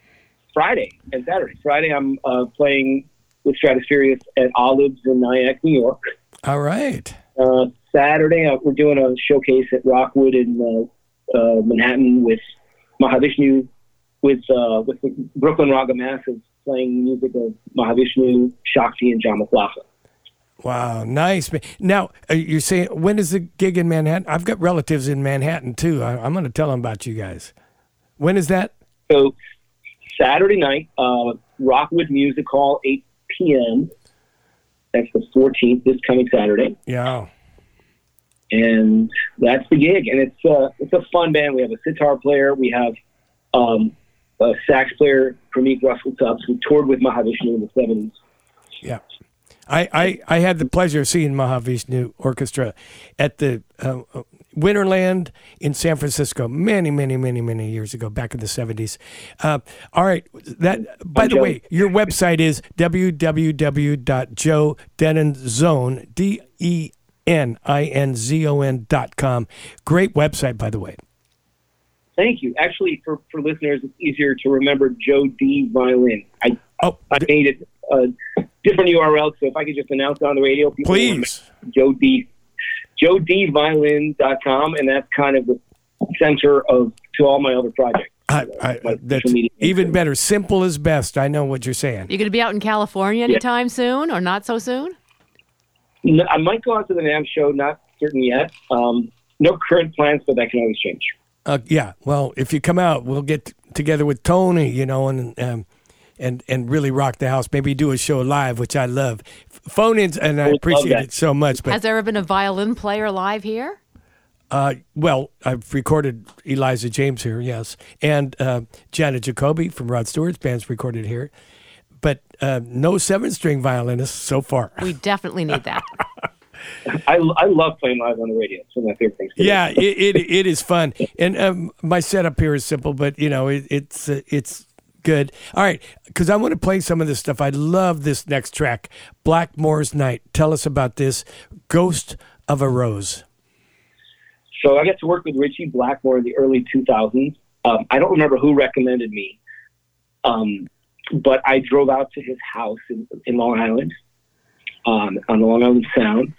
Speaker 4: Friday and Saturday. Friday, I'm uh, playing with Stratospheerius at Olives in Nyack, New York.
Speaker 2: All right.
Speaker 4: Uh, Saturday, uh, we're doing a showcase at Rockwood in uh, uh, Manhattan with Mahavishnu, with uh, with the Brooklyn Raga Massive playing music of Mahavishnu, Shakti, and Jamaklafa.
Speaker 2: Wow, nice. Now, uh, you're saying when is the gig in Manhattan? I've got relatives in Manhattan too. I, I'm going to tell them about you guys. When is that?
Speaker 4: So Saturday night, uh, Rockwood Music Hall, 8 p.m. That's the 14th, this coming Saturday,
Speaker 2: Yeah.
Speaker 4: and that's the gig. And it's uh, it's a fun band. We have a sitar player, we have um, a sax player, Premik Russell Tubbs, who toured with Mahavishnu in the 70s.
Speaker 2: Yeah. I, I, I had the pleasure of seeing Mahavishnu Orchestra at the uh, uh, Winterland in San Francisco many, many, many, many years ago, back in the 70s. Uh, all right. That By the
Speaker 4: Joe.
Speaker 2: way, your website is www.joedeninzon, D E N I N Z O N dot com. Great website, by the way.
Speaker 4: Thank you. Actually, for, for listeners, it's easier to remember Joe D. Violin. I,
Speaker 2: Oh,
Speaker 4: I made it a different URL, so if I could just announce it on the radio, people will remember
Speaker 2: please.
Speaker 4: Joe D. JoeDViolin.com, and that's kind of the center of to all my other projects.
Speaker 2: I, I,
Speaker 4: My
Speaker 2: that's even better. Simple is best. I know what you're saying.
Speaker 3: You going to be out in California anytime soon or not so soon?
Speaker 4: No, I might go out to the NAMM show, not certain yet. Um, no current plans, but that can always change.
Speaker 2: Uh, yeah. Well, if you come out, we'll get t- together with Tony, you know, and um, and and really rock the house. Maybe do a show live, which I love. Phone ins, and I
Speaker 4: would love
Speaker 2: appreciate it so much. But
Speaker 3: Has there ever been a violin player live here?
Speaker 2: uh, well, I've recorded Eliza James here, yes, and uh, J'Anna Jacoby from Rod Stewart's band's recorded here, but uh, no seven string violinist so far.
Speaker 3: We definitely need that.
Speaker 4: I, I love playing live on the radio. It's one of my favorite things. to do.
Speaker 2: Yeah, it, it it is fun, and um, my setup here is simple, but you know it, it's uh, it's good. All right, because I want to play some of this stuff. I love this next track, Blackmore's Night. Tell us about this, Ghost of a Rose.
Speaker 4: So I got to work with Ritchie Blackmore in the early 2000s. Um, I don't remember who recommended me, um, but I drove out to his house in, in Long Island um, on the Long Island Sound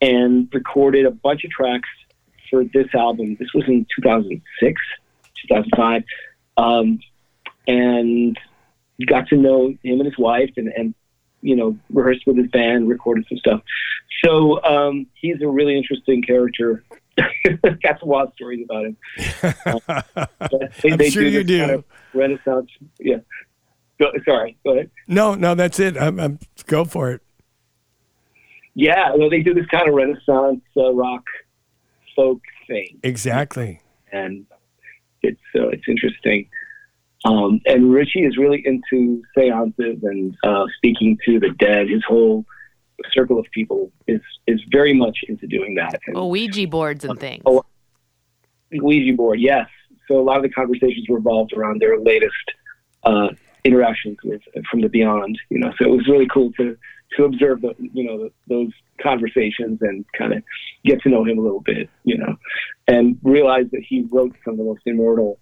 Speaker 4: and recorded a bunch of tracks for this album. This was in 2006, 2005, um, and got to know him and his wife and, and you know rehearsed with his band, recorded some stuff. So um, he's a really interesting character. Got some wild stories about him. Uh, they,
Speaker 2: I'm
Speaker 4: they
Speaker 2: sure
Speaker 4: do
Speaker 2: you do.
Speaker 4: kind of Renaissance. Yeah. Go, sorry. Go ahead.
Speaker 2: No, no, that's it. I'm, I'm go for it.
Speaker 4: Yeah. Well, they do this kind of Renaissance uh, rock folk thing,
Speaker 2: Exactly.
Speaker 4: and it's uh, it's interesting. Um, and Ritchie is really into seances and uh, speaking to the dead. His whole circle of people is is very much into doing that. And
Speaker 3: Ouija boards and things.
Speaker 4: Oh, Ouija board, yes. So a lot of the conversations revolved around their latest uh, interactions with from the beyond. You know, so it was really cool to to observe the you know the, those conversations and kind of get to know him a little bit. You know, and realize that he wrote some of the most immortal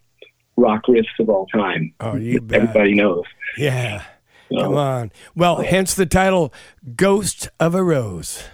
Speaker 4: rock riffs of all time.
Speaker 2: Oh, you bet.
Speaker 4: Everybody knows.
Speaker 2: Yeah.
Speaker 4: So-
Speaker 2: Come on. Well, hence the title, Ghost of a Rose.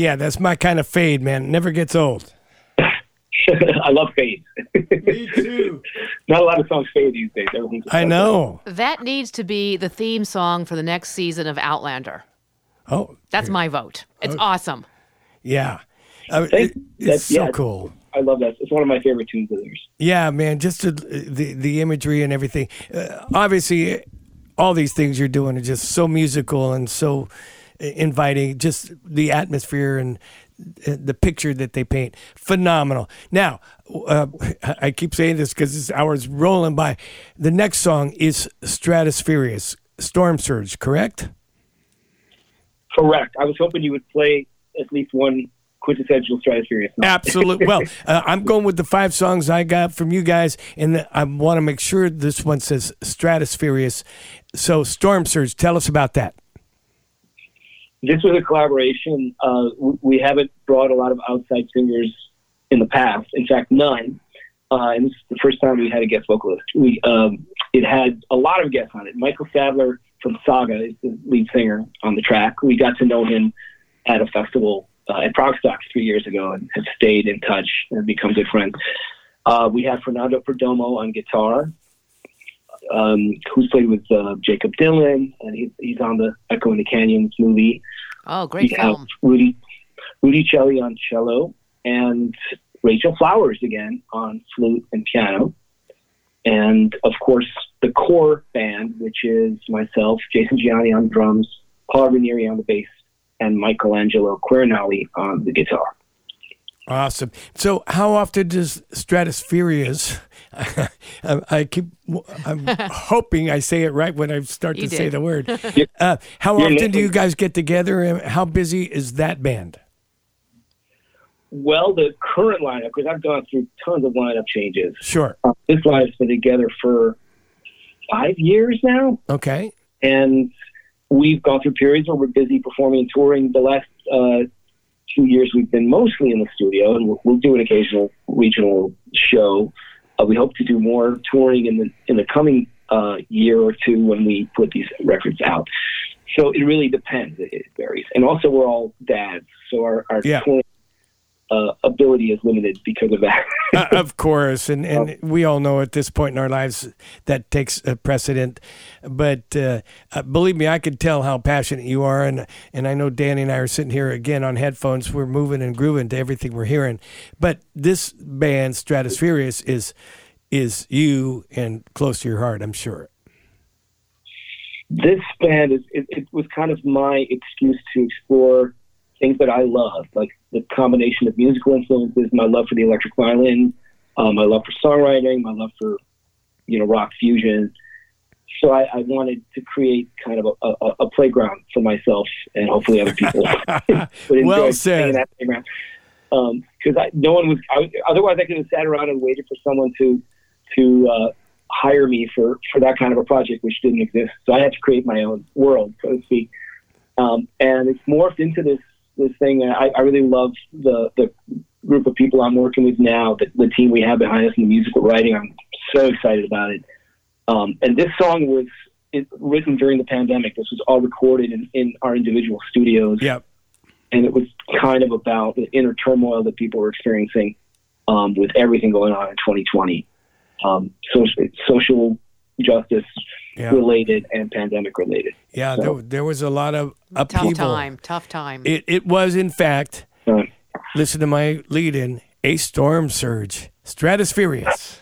Speaker 2: Yeah, that's my kind of fade, man. Never gets old.
Speaker 4: I love fade.
Speaker 2: Me too.
Speaker 4: Not a lot of songs fade these days. Everyone's
Speaker 2: I know.
Speaker 3: That needs to be the theme song for the next season of Outlander.
Speaker 2: Oh,
Speaker 3: That's my vote. It's awesome.
Speaker 2: yeah. Uh, it- it's
Speaker 4: that's-
Speaker 2: so
Speaker 4: yeah.
Speaker 2: cool.
Speaker 4: I love that. It's one of my favorite tunes of theirs.
Speaker 2: Yeah, man. Just to, the the imagery and everything. Uh, obviously, all these things you're doing are just so musical and so uh, inviting. Just the atmosphere and uh, the picture that they paint, phenomenal. Now, uh, I keep saying this because this hour's rolling by. The next song is Stratospheerius, Storm Surge, correct?
Speaker 4: Correct. I was hoping you would play at least one quintessential Stratospheerius song.
Speaker 2: Absolutely. Well, uh, I'm going with the five songs I got from you guys, and I want to make sure this one says Stratospheerius. So, Storm Surge, tell us about that.
Speaker 4: This was a collaboration. Uh, we haven't brought a lot of outside singers in the past. In fact, none. Uh, and this is the first time we had a guest vocalist. We um, it had a lot of guests on it. Michael Sadler from Saga is the lead singer on the track. We got to know him at a festival uh, at Progstock three years ago and have stayed in touch and become good friends. Uh, we have Fernando Perdomo on guitar, um, who's played with uh, Jakob Dylan, and he, he's on the Echo in the Canyons movie.
Speaker 3: Oh, great
Speaker 4: we
Speaker 3: film.
Speaker 4: Rudy Rudy Celli on cello and Rachel Flowers again on flute and piano. And of course, the core band, which is myself, Jason Gianni on drums, Paul Ranieri on the bass, and Michelangelo Quirinali on the guitar.
Speaker 2: Awesome. So, how often does Stratospheerius? I, I keep. I'm hoping I say it right when I start
Speaker 3: You
Speaker 2: to say the word. Uh, how
Speaker 4: You're
Speaker 2: often do you guys get together, and how busy is that band?
Speaker 4: Well, the current lineup, because I've gone through tons of lineup changes.
Speaker 2: Sure.
Speaker 4: Uh, this lineup's been together for five years now.
Speaker 2: Okay.
Speaker 4: and we've gone through periods where we're busy performing and touring. The last uh, two years, we've been mostly in the studio, and we'll, we'll do an occasional regional show. Uh, we hope to do more touring in the in the coming uh, year or two when we put these records out. So it really depends. It, it varies, and also we're all dads, so our our
Speaker 2: Yeah.
Speaker 4: touring uh, ability is limited because of that.
Speaker 2: uh, of course, and, and we all know at this point in our lives that takes a precedent. But uh, uh, believe me, I could tell how passionate you are, and and I know Danny and I are sitting here again on headphones. We're moving and grooving to everything we're hearing. But this band, Stratospheerius, is is you and close to your heart, I'm sure.
Speaker 4: this band is it, it was kind of my excuse to explore things that I love, like the combination of musical influences, my love for the electric violin, um, my love for songwriting, my love for you know rock fusion. So I, I wanted to create kind of a, a, a playground for myself and hopefully other people
Speaker 2: Well said.
Speaker 4: in that playground. Because I no one was I, otherwise I could have sat around and waited for someone to to uh, hire me for for that kind of a project, which didn't exist. So I had to create my own world, so to speak. Um, and it's morphed into this this thing. And I, I really love the the group of people I'm working with now, the, the team we have behind us in the musical writing. I'm so excited about it. Um, and this song was it, written during the pandemic. This was all recorded in, in our individual studios
Speaker 2: Yep.
Speaker 4: and it was kind of about the inner turmoil that people were experiencing um, with everything going on in 2020, um, social, social justice
Speaker 2: Yeah.
Speaker 4: related and pandemic related.
Speaker 2: Yeah.
Speaker 4: So-
Speaker 2: There, there was a lot of
Speaker 3: Tough time. Tough time.
Speaker 2: It it was in fact.
Speaker 4: Uh,
Speaker 2: Listen to my lead in a storm surge,
Speaker 5: Stratospheerius.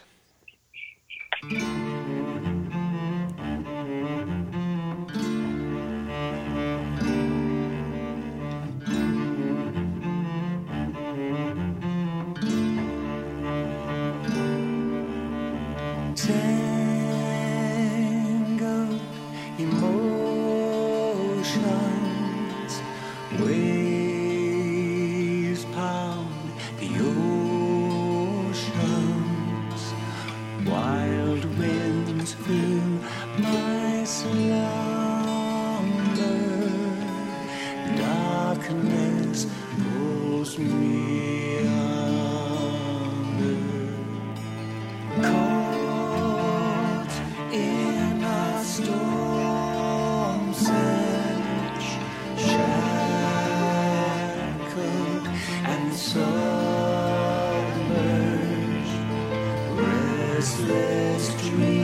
Speaker 5: Restless dreams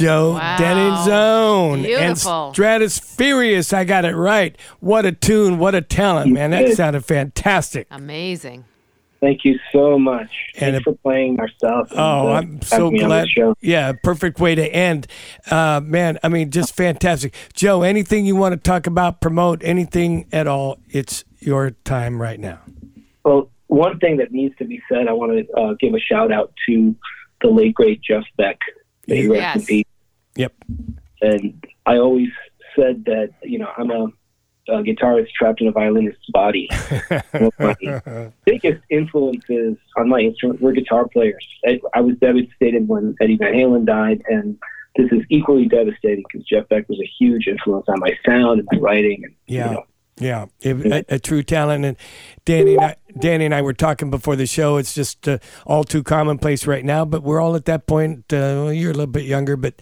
Speaker 2: Joe
Speaker 3: Wow.
Speaker 2: Deninzon
Speaker 3: Beautiful.
Speaker 2: and Stratospheerius. I got it right. What a tune! What a talent, man! That sounded fantastic.
Speaker 3: Amazing.
Speaker 4: Thank you so much.
Speaker 2: And
Speaker 4: Thanks
Speaker 2: a-
Speaker 4: for playing our stuff.
Speaker 2: Oh,
Speaker 4: uh,
Speaker 2: I'm so
Speaker 4: having me on the
Speaker 2: glad. Yeah, perfect way to end. Uh, man, I mean, just fantastic. Joe, anything you want to talk about, promote, anything at all, it's your time right now.
Speaker 4: Well, one thing that needs to be said, I want to uh, give a shout out to the late great Jeff Beck. May he rest in
Speaker 3: Yes.
Speaker 4: peace.
Speaker 2: Yep.
Speaker 4: And I always said that you know I'm a, a guitarist trapped in a violinist's body. My biggest influences on my instrument were guitar players. I, I was devastated when Eddie Van Halen died, and this is equally devastating because Jeff Beck was a huge influence on my sound and my writing. And,
Speaker 2: Yeah.
Speaker 4: You know,
Speaker 2: Yeah, a, a, a true talent. And Danny and I, Danny and I were talking before the show. It's just uh, all too commonplace right now, but we're all at that point. Uh, you're a little bit younger, but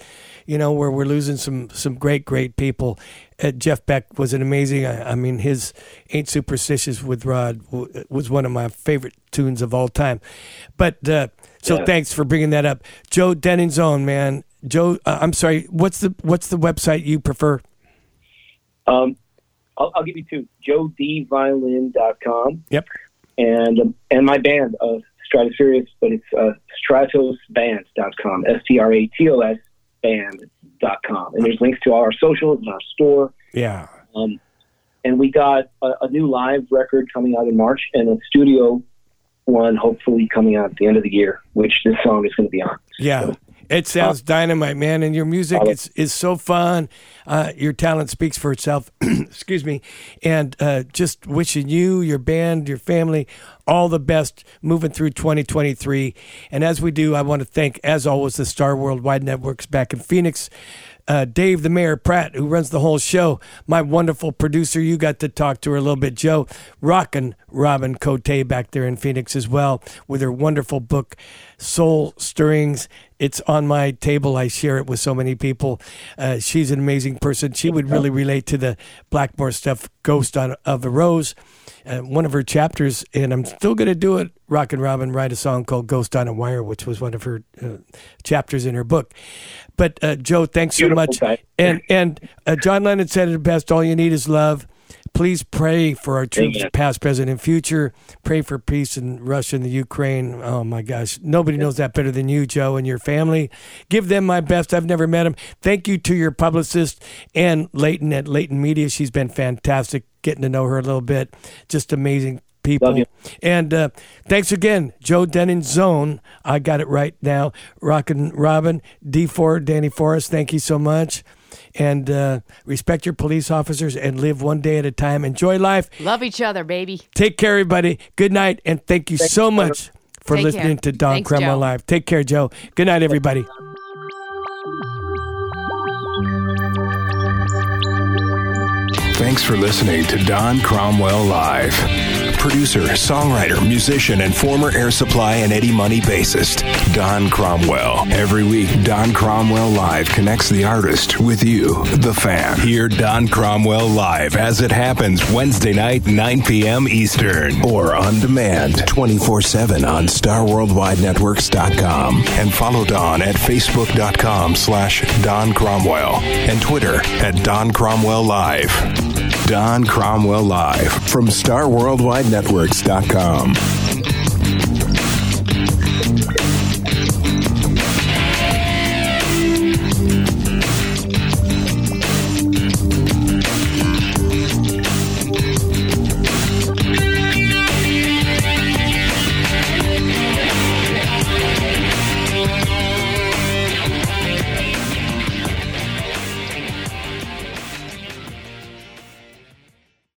Speaker 2: you know where we're losing some some great great people. Uh, Jeff Beck was an amazing. I, I mean, his "Ain't Superstitious" with Rod w- was one of my favorite tunes of all time. But uh, so
Speaker 4: Yeah.
Speaker 2: thanks for bringing that up, Joe Deninzon man. Joe, uh, I'm sorry. What's the what's the website you prefer?
Speaker 4: um, I'll, I'll give you two: joedviolin.com
Speaker 2: Yep.
Speaker 4: and um, and my band, uh, Stratospheerius, but it's uh, stratosband.com, S T R A T O S band.com. And there's links to all our socials and our store.
Speaker 2: Yeah.
Speaker 4: Um, and we got a, a new live record coming out in March and a studio one hopefully coming out at the end of the year, which this song is going to be on.
Speaker 2: Yeah. It sounds dynamite, man, and your music is, is so fun. Uh, your talent speaks for itself. Excuse me, and uh, just wishing you, your band, your family, all the best moving through 2023. And as we do, I want to thank, as always, the Star Worldwide Networks back in Phoenix. Uh, Dave the Mayor Pratt, who runs the whole show, my wonderful producer. You got to talk to her a little bit, Joe. Rockin' Robin Cote back there in Phoenix as well, with her wonderful book, Soul Stirrings. It's on my table. I share it with so many people. Uh, she's an amazing person. She would really relate to the Blackmore stuff, Ghost on, of a Rose. Uh, one of her chapters, and I'm still going to do it. Rockin' Robin write a song called "Ghost on a Wire," which was one of her uh, chapters in her book. But uh, Joe, thanks so much. And and uh, John Lennon said it best: "All you need is love." Please pray for our troops,
Speaker 4: Amen.
Speaker 2: past, present, and future. Pray for peace in Russia and the Ukraine. Oh my gosh, nobody knows that better than you, Joe, and your family. Give them my best. I've never met them. Thank you to your publicist and Leighton at Leighton Media. She's been fantastic. Getting to know her a little bit. Just amazing people.
Speaker 4: Love you.
Speaker 2: And uh, thanks again, Joe Deninzon. I got it right now. Rockin' Robin, D4, Danny Forrest, thank you so much. And uh, respect your police officers and live one day at a time. Enjoy life.
Speaker 3: Love each other, baby.
Speaker 2: Take care, everybody. Good night. And thank you so much for
Speaker 3: Take
Speaker 2: listening
Speaker 3: care.
Speaker 2: to Don
Speaker 3: Thanks,
Speaker 2: Cromwell
Speaker 3: Joe.
Speaker 2: Live. Take care, Joe. Good night, everybody.
Speaker 1: Thanks for listening to Don Cromwell Live. Producer, songwriter, musician, and former Air Supply and Eddie Money bassist, Don Cromwell. Every week, Don Cromwell Live connects the artist with you, the fan. Hear Don Cromwell Live as it happens Wednesday night, 9 p.m. Eastern, or on demand 24 7 on StarWorldWideNetworks.com. And follow Don at Facebook.com slash Don Cromwell and Twitter at Don Cromwell Live. Don Cromwell Live from StarWorldWideNetworks.com.